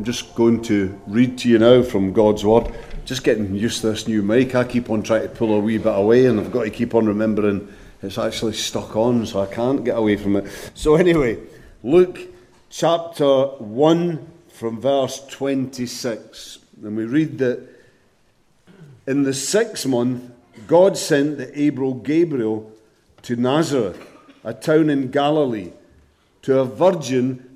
I'm just going to read to you now from God's Word. Just getting used to this new mic. I keep on trying to pull a wee bit away, and I've got to keep on remembering it's actually stuck on, so I can't get away from it. So, anyway, Luke chapter 1 from verse 26. And we read that in the sixth month, God sent the angel Gabriel to Nazareth, a town in Galilee, to a virgin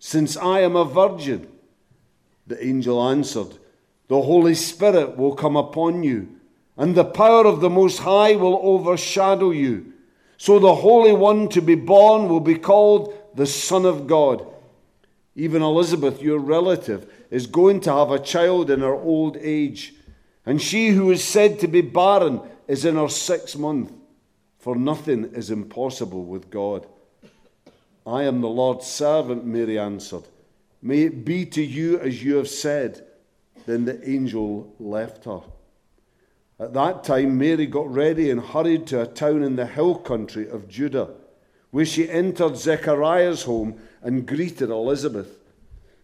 since I am a virgin? The angel answered, The Holy Spirit will come upon you, and the power of the Most High will overshadow you. So the Holy One to be born will be called the Son of God. Even Elizabeth, your relative, is going to have a child in her old age, and she who is said to be barren is in her sixth month, for nothing is impossible with God. I am the Lord's servant, Mary answered. May it be to you as you have said. Then the angel left her. At that time, Mary got ready and hurried to a town in the hill country of Judah, where she entered Zechariah's home and greeted Elizabeth.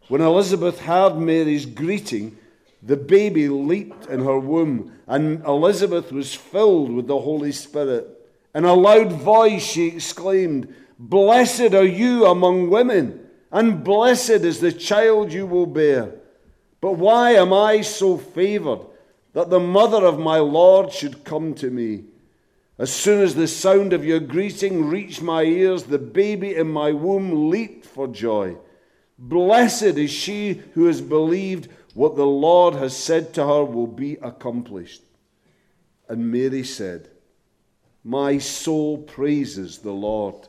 When Elizabeth heard Mary's greeting, the baby leaped in her womb, and Elizabeth was filled with the Holy Spirit. In a loud voice, she exclaimed, Blessed are you among women, and blessed is the child you will bear. But why am I so favored that the mother of my Lord should come to me? As soon as the sound of your greeting reached my ears, the baby in my womb leaped for joy. Blessed is she who has believed what the Lord has said to her will be accomplished. And Mary said, My soul praises the Lord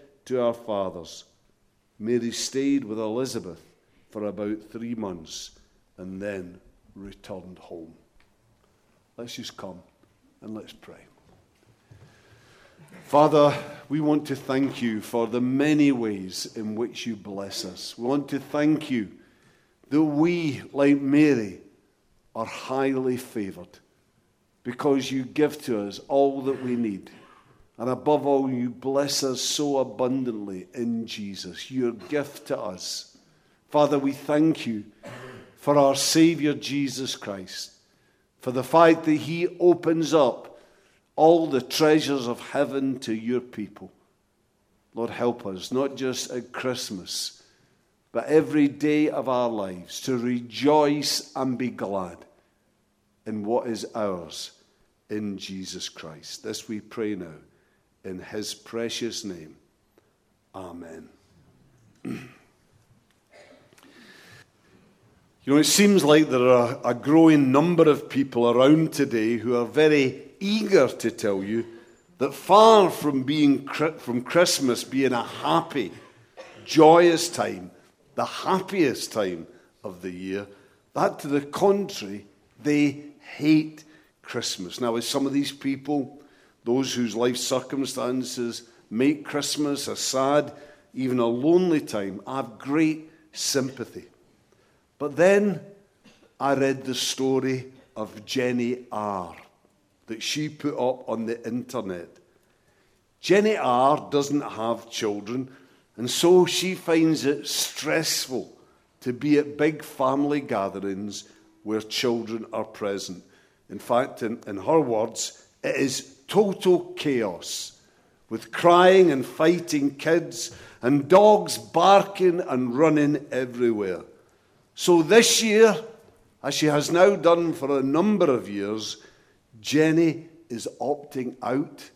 to our fathers. Mary stayed with Elizabeth for about three months and then returned home. Let's just come and let's pray. Father, we want to thank you for the many ways in which you bless us. We want to thank you that we, like Mary, are highly favored because you give to us all that we need. And above all, you bless us so abundantly in Jesus, your gift to us. Father, we thank you for our Savior Jesus Christ, for the fact that He opens up all the treasures of heaven to your people. Lord, help us, not just at Christmas, but every day of our lives to rejoice and be glad in what is ours in Jesus Christ. This we pray now in his precious name. Amen. you know, it seems like there are a growing number of people around today who are very eager to tell you that far from being from Christmas being a happy, joyous time, the happiest time of the year, that to the contrary, they hate Christmas. Now, with some of these people, those whose life circumstances make Christmas a sad, even a lonely time, I have great sympathy. But then I read the story of Jenny R. that she put up on the internet. Jenny R doesn't have children, and so she finds it stressful to be at big family gatherings where children are present. In fact, in, in her words, it is total chaos with crying and fighting kids and dogs barking and running everywhere. So this year, as she has now done for a number of years, Jenny is opting out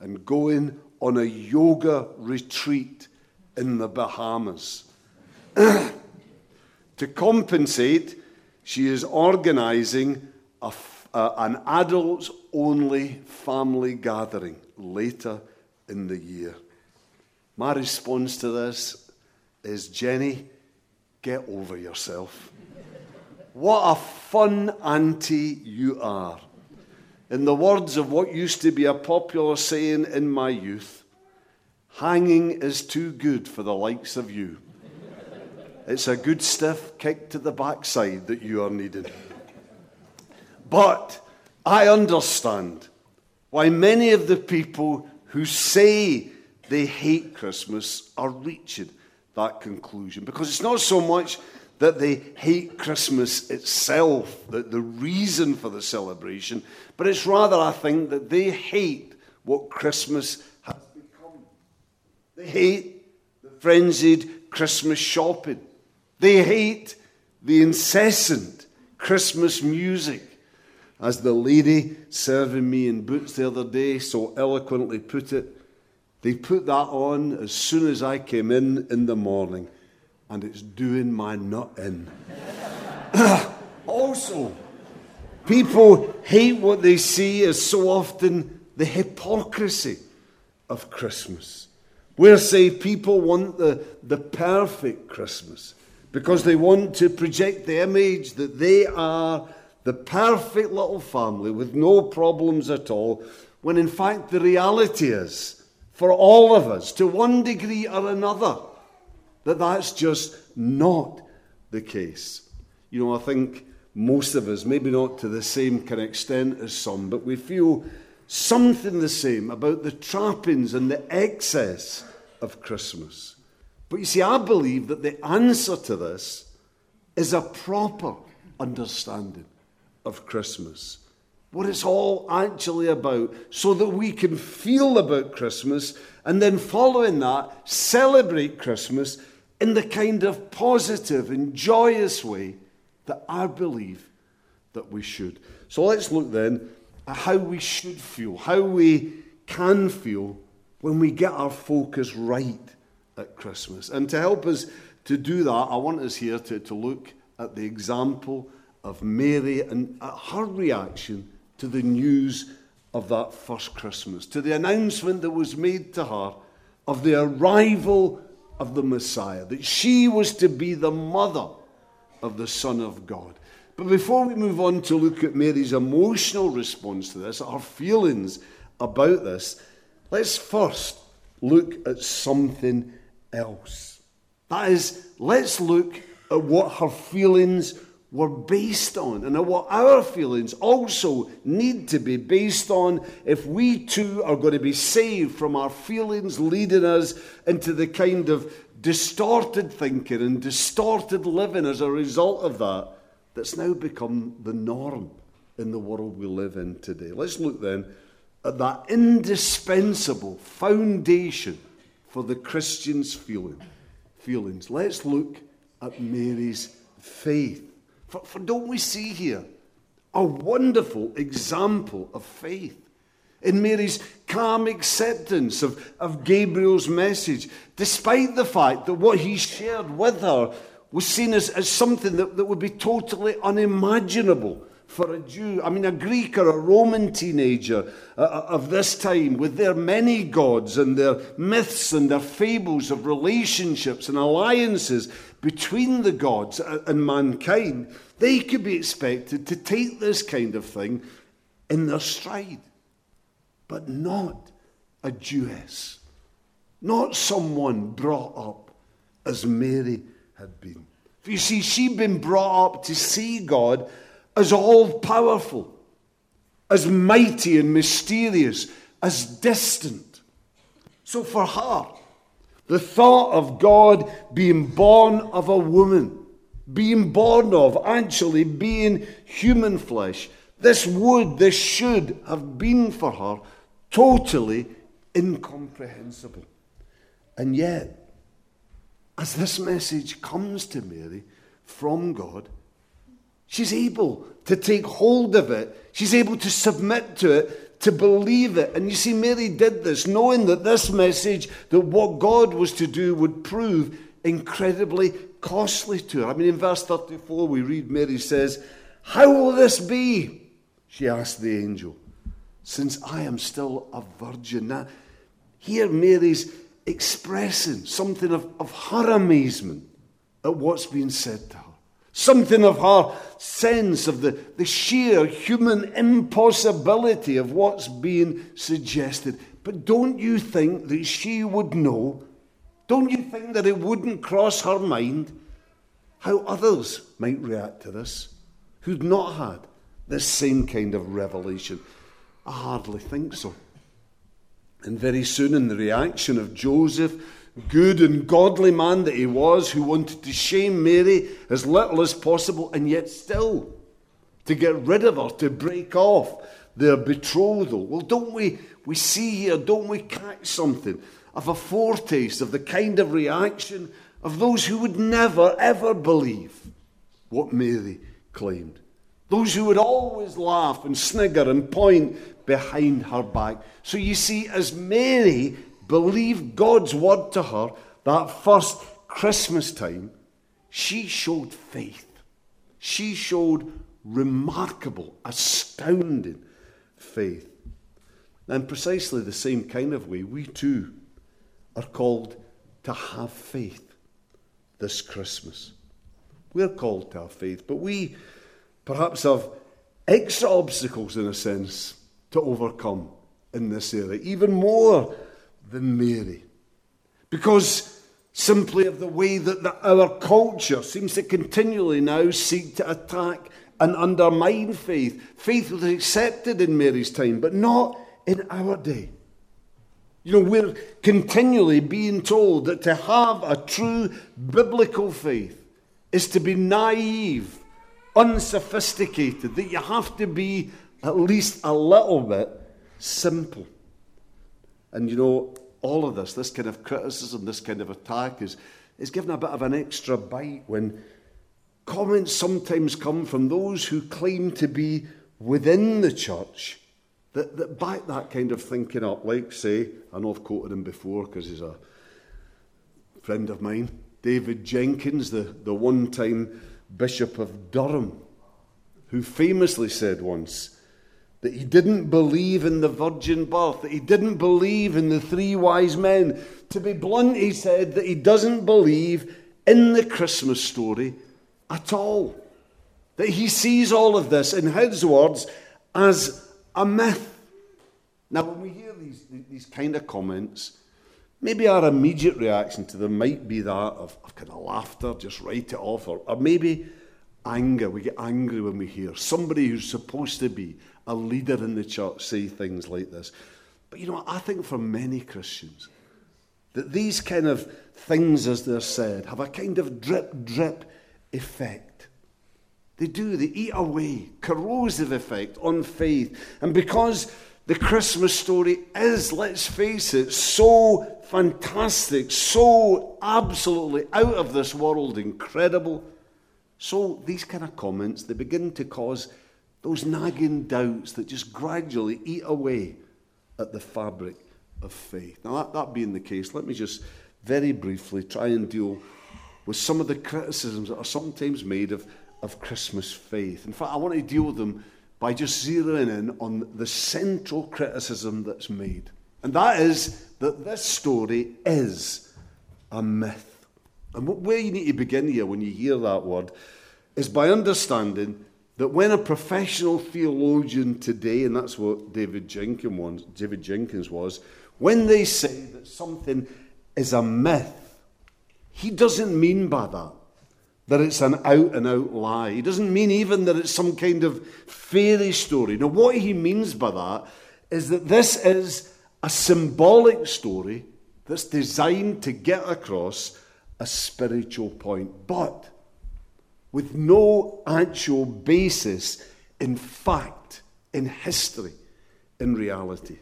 and going on a yoga retreat in the Bahamas. to compensate, she is organizing a, uh, an adults only family gathering later in the year. My response to this is Jenny, get over yourself. what a fun auntie you are. In the words of what used to be a popular saying in my youth, hanging is too good for the likes of you. It's a good stiff kick to the backside that you are needing. But I understand why many of the people who say they hate Christmas are reaching that conclusion. Because it's not so much that they hate Christmas itself, the, the reason for the celebration, but it's rather, I think, that they hate what Christmas has become. They hate the frenzied Christmas shopping. They hate the incessant Christmas music. As the lady serving me in boots the other day so eloquently put it, they put that on as soon as I came in in the morning, and it's doing my nut in. also, people hate what they see as so often the hypocrisy of Christmas. Where, say, people want the, the perfect Christmas because they want to project the image that they are the perfect little family with no problems at all, when in fact the reality is, for all of us, to one degree or another, that that's just not the case. You know, I think most of us, maybe not to the same kind of extent as some, but we feel something the same about the trappings and the excess of Christmas. But you see, I believe that the answer to this is a proper understanding of Christmas. What it's all actually about, so that we can feel about Christmas and then, following that, celebrate Christmas in the kind of positive and joyous way that I believe that we should. So let's look then at how we should feel, how we can feel when we get our focus right at Christmas. And to help us to do that, I want us here to, to look at the example of Mary and her reaction to the news of that first Christmas, to the announcement that was made to her of the arrival of the Messiah, that she was to be the mother of the Son of God. But before we move on to look at Mary's emotional response to this, her feelings about this, let's first look at something else. That is, let's look at what her feelings were based on and what our feelings also need to be based on if we too are going to be saved from our feelings leading us into the kind of distorted thinking and distorted living as a result of that that's now become the norm in the world we live in today. Let's look then at that indispensable foundation for the Christian's feeling, feelings. Let's look at Mary's faith. For, for don't we see here a wonderful example of faith? in Mary's calm acceptance of, of Gabriel's message, despite the fact that what he shared with her was seen as, as something that, that would be totally unimaginable for a Jew, I mean, a Greek or a Roman teenager uh, uh, of this time, with their many gods and their myths and their fables of relationships and alliances between the gods and mankind, they could be expected to take this kind of thing in their stride. But not a Jewess, not someone brought up as Mary had been. You see, she'd been brought up to see God as all powerful, as mighty and mysterious, as distant. So for her, the thought of God being born of a woman, being born of actually being human flesh, this would, this should have been for her totally incomprehensible. And yet, as this message comes to Mary from God, she's able to take hold of it. She's able to submit to it, to believe it. And you see, Mary did this knowing that this message, that what God was to do, would prove incredibly costly to her. I mean, in verse 34, we read Mary says, How will this be? She asked the angel, since I am still a virgin. Now, here Mary's expressing something of, of her amazement at what's being said to her. Something of her sense of the, the sheer human impossibility of what's being suggested. But don't you think that she would know? Don't you think that it wouldn't cross her mind how others might react to this who'd not had this same kind of revelation? I hardly think so. And very soon, in the reaction of Joseph, good and godly man that he was, who wanted to shame Mary as little as possible, and yet still to get rid of her, to break off their betrothal. Well, don't we, we see here, don't we catch something of a foretaste of the kind of reaction of those who would never, ever believe what Mary claimed? Those who would always laugh and snigger and point behind her back. So you see, as Mary believed God's word to her that first Christmas time, she showed faith. She showed remarkable, astounding faith. And precisely the same kind of way, we too are called to have faith this Christmas. We're called to have faith, but we perhaps have extra obstacles in a sense to overcome in this area, even more than Mary. Because simply of the way that the, our culture seems to continually now seek to attack and undermine faith. Faith was accepted in Mary's time, but not in our day. You know, we're continually being told that to have a true biblical faith is to be naive, unsophisticated, that you have to be at least a little bit simple. And you know, all of this, this kind of criticism, this kind of attack, is, is given a bit of an extra bite when comments sometimes come from those who claim to be within the church that, that back that kind of thinking up. Like, say, I know I've quoted him before because he's a friend of mine, David Jenkins, the, the one time Bishop of Durham, who famously said once, that he didn't believe in the virgin birth, that he didn't believe in the three wise men. To be blunt, he said that he doesn't believe in the Christmas story at all. That he sees all of this, in his words, as a myth. Now, when we hear these, these kind of comments, maybe our immediate reaction to them might be that of, of kind of laughter, just write it off, or, or maybe anger. We get angry when we hear somebody who's supposed to be a leader in the church say things like this. But you know, I think for many Christians, that these kind of things, as they're said, have a kind of drip drip effect. They do, they eat away, corrosive effect on faith. And because the Christmas story is, let's face it, so fantastic, so absolutely out of this world, incredible. So these kind of comments, they begin to cause those nagging doubts that just gradually eat away at the fabric of faith. Now, that, that being the case, let me just very briefly try and deal with some of the criticisms that are sometimes made of, of Christmas faith. In fact, I want to deal with them by just zeroing in on the central criticism that's made. And that is that this story is a myth. And where you need to begin here when you hear that word is by understanding that when a professional theologian today, and that's what David Jenkins was, when they say that something is a myth, he doesn't mean by that that it's an out and out lie. He doesn't mean even that it's some kind of fairy story. Now, what he means by that is that this is a symbolic story that's designed to get across a spiritual point, but with no actual basis in fact, in history, in reality.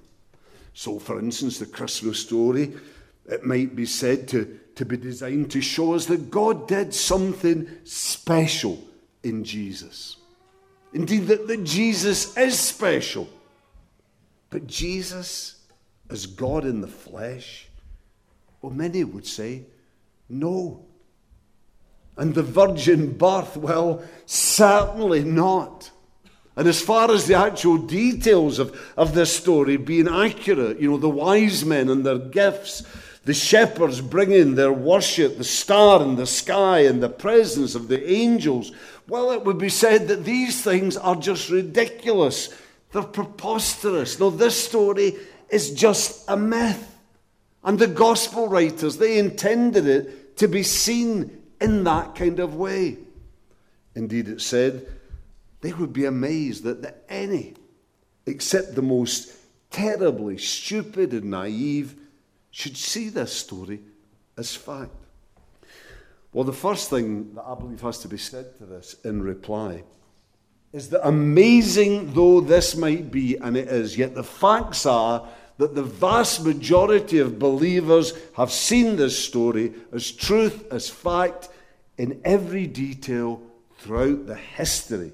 So, for instance, the Christmas story, it might be said to, to be designed to show us that God did something special in Jesus. Indeed, that, that Jesus is special. But Jesus, as God in the flesh, well, many would say, no. And the virgin birth, well, certainly not. And as far as the actual details of, of this story being accurate, you know, the wise men and their gifts, the shepherds bringing their worship, the star in the sky, and the presence of the angels, well, it would be said that these things are just ridiculous. They're preposterous. No, this story is just a myth. And the gospel writers, they intended it to be seen in that kind of way. Indeed, it said they would be amazed that, any, except the most terribly stupid and naive, should see this story as fact. Well, the first thing that I believe has to be said to this in reply is that amazing though this might be, and it is, yet the facts are that the vast majority of believers have seen this story as truth, as fact, in every detail throughout the history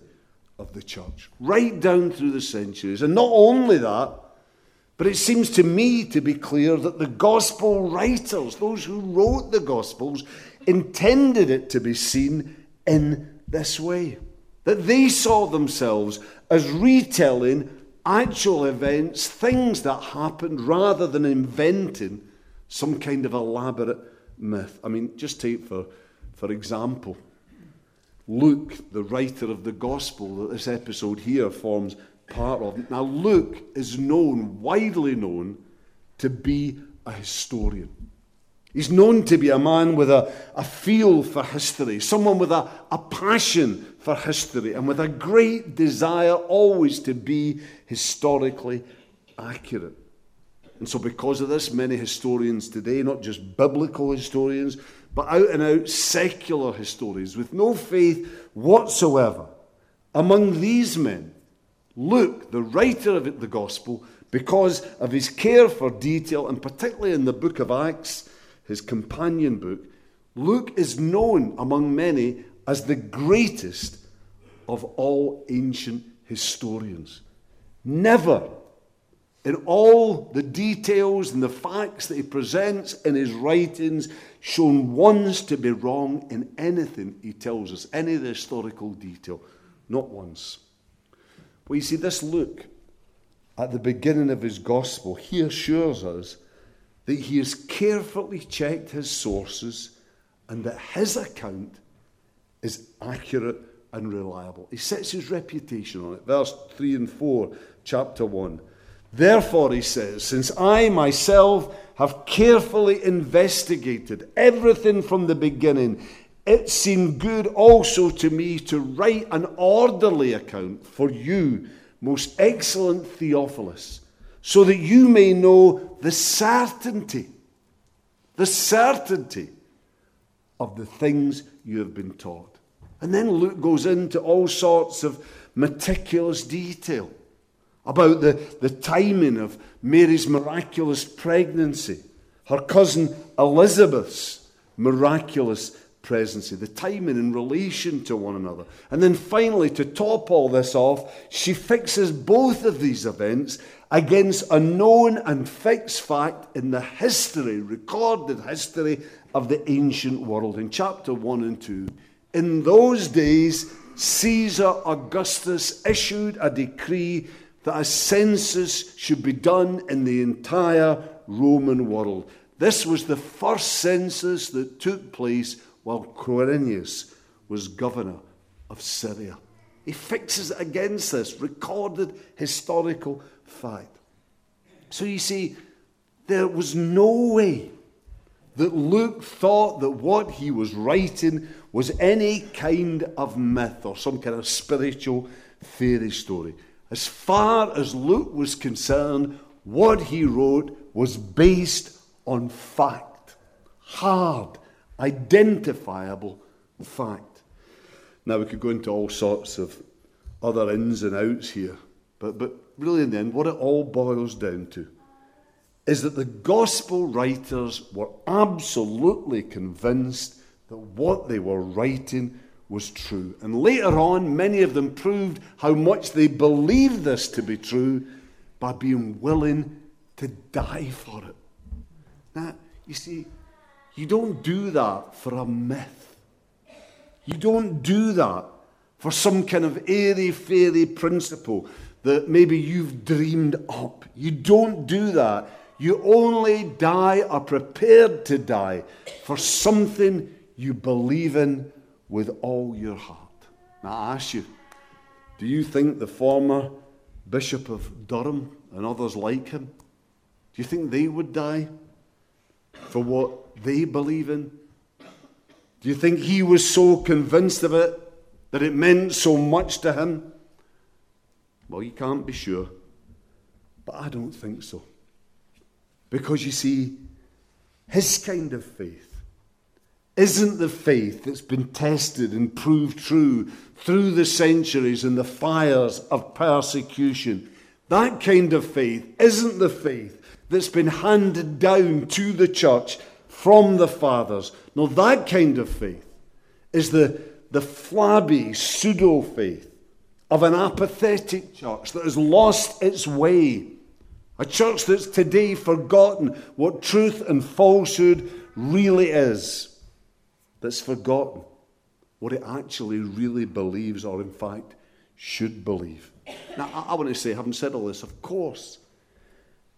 of the church, right down through the centuries. And not only that, but it seems to me to be clear that the gospel writers, those who wrote the gospels, intended it to be seen in this way. That they saw themselves as retelling actual events, things that happened, rather than inventing some kind of elaborate myth. I mean, just take for, for example, Luke, the writer of the gospel that this episode here forms part of. Now, Luke is known, widely known, to be a historian. He's known to be a man with a, a feel for history, someone with a, a passion for history, and with a great desire always to be historically accurate. And so, because of this, many historians today, not just biblical historians, but out and out secular historians with no faith whatsoever, among these men, Luke, the writer of the gospel, because of his care for detail, and particularly in the book of Acts, his companion book, Luke is known among many as the greatest of all ancient historians. Never, in all the details and the facts that he presents in his writings, shown once to be wrong in anything he tells us, any of the historical detail. Not once. Well, you see, this Luke, at the beginning of his gospel, he assures us that he has carefully checked his sources and that his account is accurate and reliable. He sets his reputation on it. Verse 3 and 4, chapter 1. Therefore, he says, since I myself have carefully investigated everything from the beginning, it seemed good also to me to write an orderly account for you, most excellent Theophilus, so that you may know the certainty, the certainty of the things you have been taught. And then Luke goes into all sorts of meticulous detail about the, the timing of Mary's miraculous pregnancy, her cousin Elizabeth's miraculous pregnancy, the timing in relation to one another. And then finally, to top all this off, she fixes both of these events against a known and fixed fact in the history, recorded history of the ancient world. In chapter 1 and 2, In those days, Caesar Augustus issued a decree that a census should be done in the entire Roman world. This was the first census that took place while Quirinius was governor of Syria. He fixes it against this recorded historical fact. So you see, there was no way that Luke thought that what he was writing was any kind of myth or some kind of spiritual fairy story. As far as Luke was concerned, what he wrote was based on fact, hard, identifiable fact. Now, we could go into all sorts of other ins and outs here, but, but really, in the end, what it all boils down to is that the gospel writers were absolutely convinced that what they were writing was true. And later on, many of them proved how much they believed this to be true by being willing to die for it. Now, you see, you don't do that for a myth. You don't do that for some kind of airy fairy principle that maybe you've dreamed up. You don't do that. You only die or prepared to die for something you believe in with all your heart. Now, I ask you, do you think the former Bishop of Durham and others like him, do you think they would die for what they believe in? Do you think he was so convinced of it that it meant so much to him? Well, you can't be sure, but I don't think so. Because you see, his kind of faith isn't the faith that's been tested and proved true through the centuries and the fires of persecution. That kind of faith isn't the faith that's been handed down to the church from the fathers. No, that kind of faith is the, the flabby pseudo faith of an apathetic church that has lost its way. A church that's today forgotten what truth and falsehood really is. That's forgotten what it actually really believes, or in fact, should believe. Now, I, I want to say, having said all this, of course,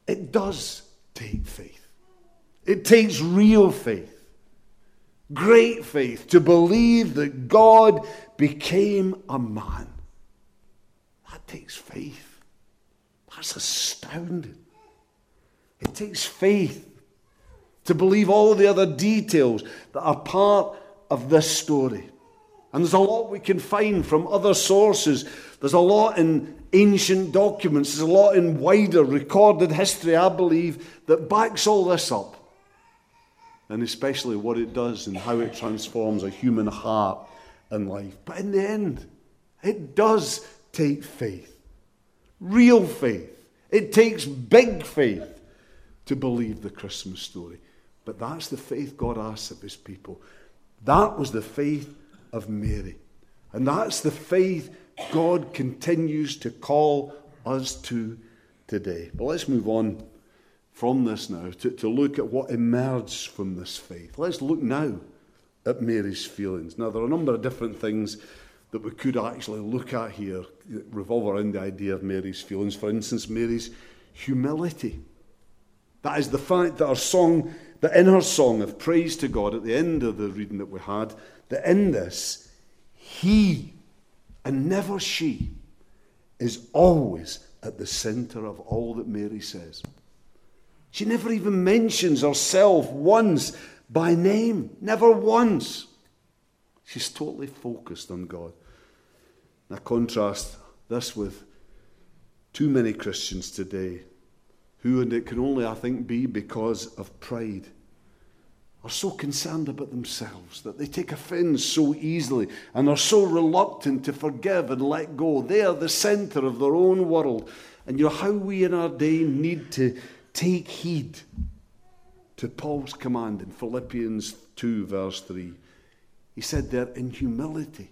it does take faith. It takes real faith, great faith, to believe that God became a man. That takes faith. That's astounding. It takes faith to believe all the other details that are part of this story. And there's a lot we can find from other sources. There's a lot in ancient documents, there's a lot in wider recorded history, I believe, that backs all this up. And especially what it does and how it transforms a human heart and life. But in the end, it does take faith, real faith. It takes big faith to believe the Christmas story. But that's the faith God asks of his people. That was the faith of Mary. And that's the faith God continues to call us to today. But let's move on from this now to, to look at what emerged from this faith. Let's look now at Mary's feelings. Now, there are a number of different things that we could actually look at here revolve around the idea of Mary's feelings. For instance, Mary's humility. That is the fact that our song, that in her song of praise to God at the end of the reading that we had, that in this, He and never she, is always at the centre of all that Mary says. She never even mentions herself once by name, never once. She's totally focused on God. Now, contrast this with too many Christians today who, and it can only, I think, be because of pride are so concerned about themselves that they take offense so easily and are so reluctant to forgive and let go. They are the center of their own world. And you know how we in our day need to take heed to Paul's command in Philippians 2, verse 3. He said there, in humility,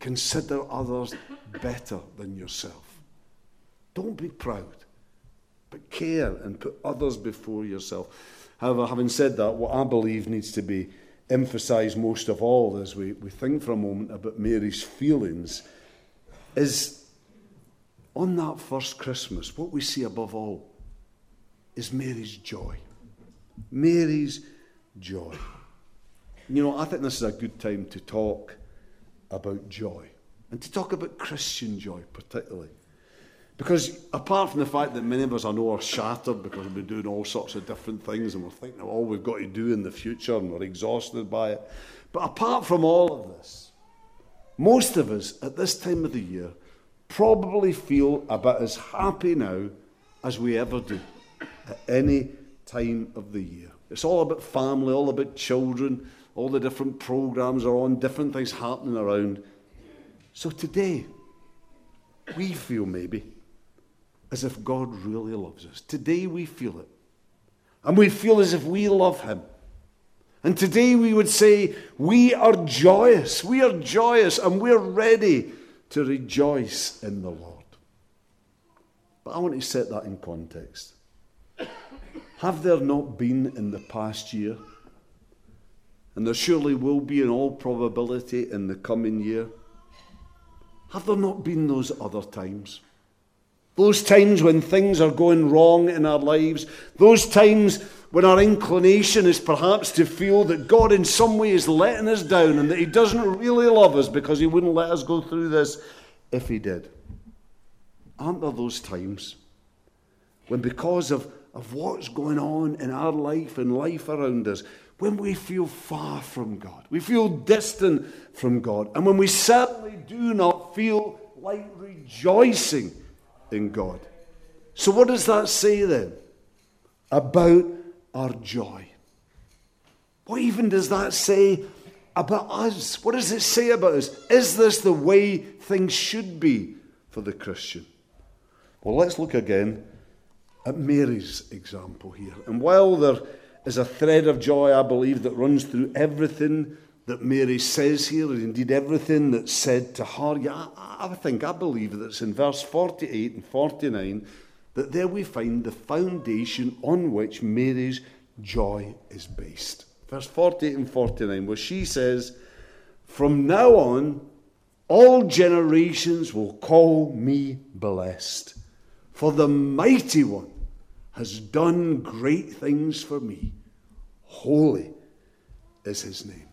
consider others better than yourself. Don't be proud, but care and put others before yourself. However, having said that, what I believe needs to be emphasised most of all as we, we think for a moment about Mary's feelings is on that first Christmas, what we see above all is Mary's joy. Mary's joy. You know, I think this is a good time to talk about joy and to talk about Christian joy, particularly. Because apart from the fact that many of us I know are shattered because we've been doing all sorts of different things and we're thinking of all we've got to do in the future and we're exhausted by it. But apart from all of this, most of us at this time of the year probably feel about as happy now as we ever do at any time of the year. It's all about family, all about children, all the different programs are on, different things happening around. So today, we feel maybe as if God really loves us. Today we feel it. And we feel as if we love Him. And today we would say, we are joyous. We are joyous and we're ready to rejoice in the Lord. But I want to set that in context. Have there not been in the past year, and there surely will be in all probability in the coming year, have there not been those other times? Those times when things are going wrong in our lives, those times when our inclination is perhaps to feel that God in some way is letting us down and that He doesn't really love us because He wouldn't let us go through this if He did. Aren't there those times when, because of, of what's going on in our life and life around us, when we feel far from God, we feel distant from God, and when we certainly do not feel like rejoicing in God? So, what does that say then about our joy. What even does that say about us? What does it say about us? Is this the way things should be for the Christian? Well, let's look again at Mary's example here. And while there is a thread of joy, I believe, that runs through everything that Mary says here, and indeed everything that's said to her, yeah, I, I think, I believe that it's in verse 48 and 49 that there we find the foundation on which Mary's joy is based. Verse 48 and 49, where she says, From now on, all generations will call me blessed, for the mighty one has done great things for me. Holy is his name.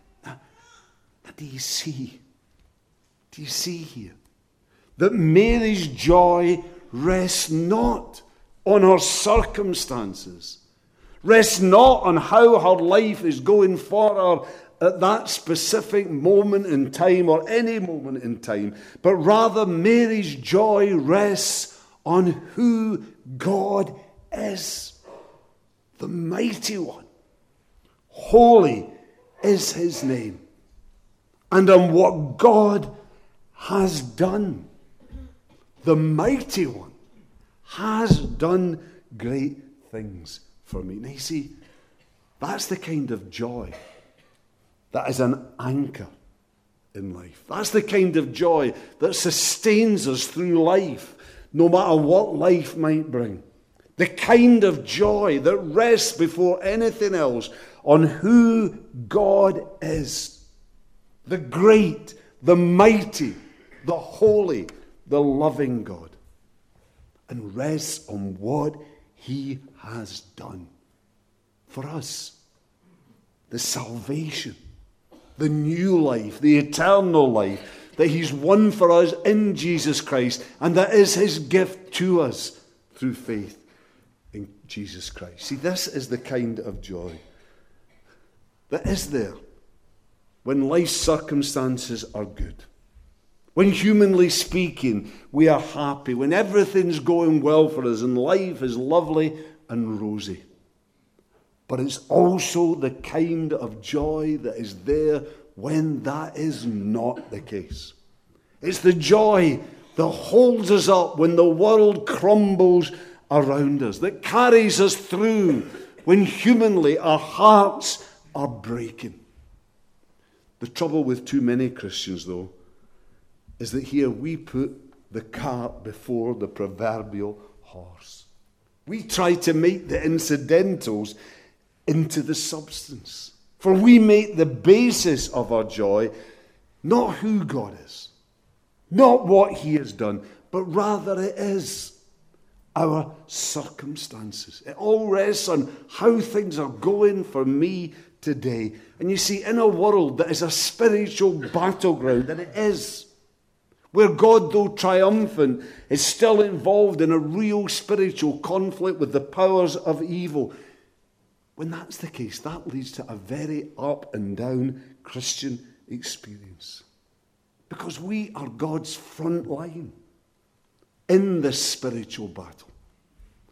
Do you see? Do you see here? That Mary's joy rests not on her circumstances, rests not on how her life is going for her at that specific moment in time or any moment in time, but rather Mary's joy rests on who God is the mighty one. Holy is his name, and on what God has done the mighty one, has done great things for me. Now, you see, that's the kind of joy that is an anchor in life. That's the kind of joy that sustains us through life, no matter what life might bring. The kind of joy that rests before anything else on who God is the great, the mighty, the holy, the loving God. And rests on what He has done for us. The salvation, the new life, the eternal life that He's won for us in Jesus Christ, and that is His gift to us through faith in Jesus Christ. See, this is the kind of joy that is there when life's circumstances are good when, humanly speaking, we are happy, when everything's going well for us and life is lovely and rosy. But it's also the kind of joy that is there when that is not the case. It's the joy that holds us up when the world crumbles around us, that carries us through when humanly our hearts are breaking. The trouble with too many Christians, though, is that here we put the cart before the proverbial horse. We try to make the incidentals into the substance. For we make the basis of our joy not who God is, not what He has done, but rather it is our circumstances. It all rests on how things are going for me today. And you see, in a world that is a spiritual battleground, and it is, where God, though triumphant, is still involved in a real spiritual conflict with the powers of evil. When that's the case, that leads to a very up and down Christian experience. Because we are God's front line in this spiritual battle.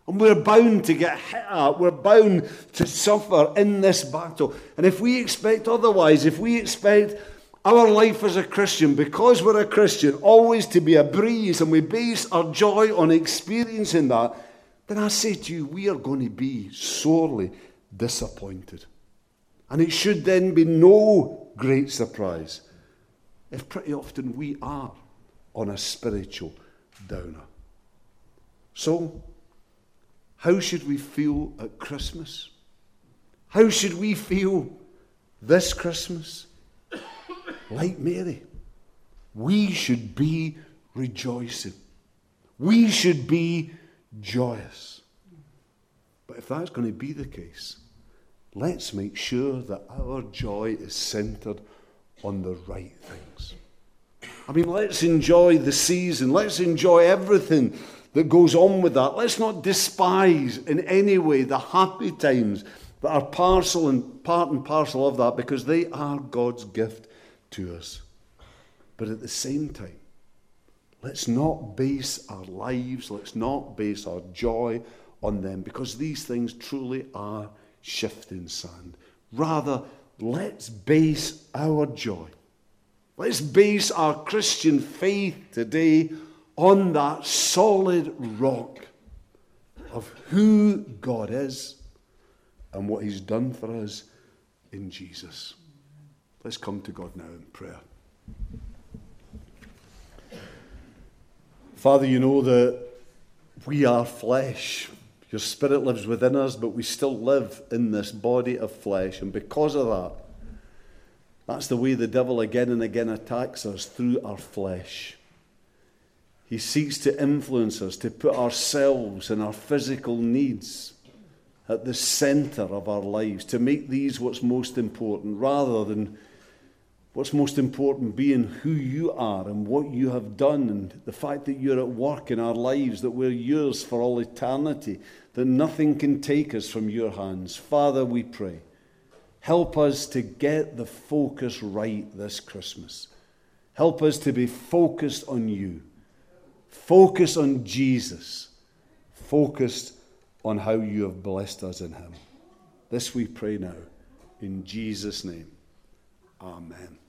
And we're bound to get hit at, we're bound to suffer in this battle. And if we expect otherwise, if we expect our life as a Christian, because we're a Christian, always to be a breeze and we base our joy on experiencing that, then I say to you, we are going to be sorely disappointed. And it should then be no great surprise if pretty often we are on a spiritual downer. So, how should we feel at Christmas? How should we feel this Christmas? like Mary. We should be rejoicing. We should be joyous. But if that's going to be the case, let's make sure that our joy is centered on the right things. I mean, let's enjoy the season. Let's enjoy everything that goes on with that. Let's not despise in any way the happy times that are parcel and part and parcel of that because they are God's gift to us. But at the same time, let's not base our lives, let's not base our joy on them because these things truly are shifting sand. Rather, let's base our joy, let's base our Christian faith today on that solid rock of who God is and what He's done for us in Jesus. Let's come to God now in prayer. Father, you know that we are flesh. Your spirit lives within us, but we still live in this body of flesh. And because of that, that's the way the devil again and again attacks us through our flesh. He seeks to influence us, to put ourselves and our physical needs at the center of our lives, to make these what's most important rather than What's most important being who you are and what you have done, and the fact that you're at work in our lives, that we're yours for all eternity, that nothing can take us from your hands. Father, we pray, help us to get the focus right this Christmas. Help us to be focused on you, focused on Jesus, focused on how you have blessed us in him. This we pray now, in Jesus' name. Amen.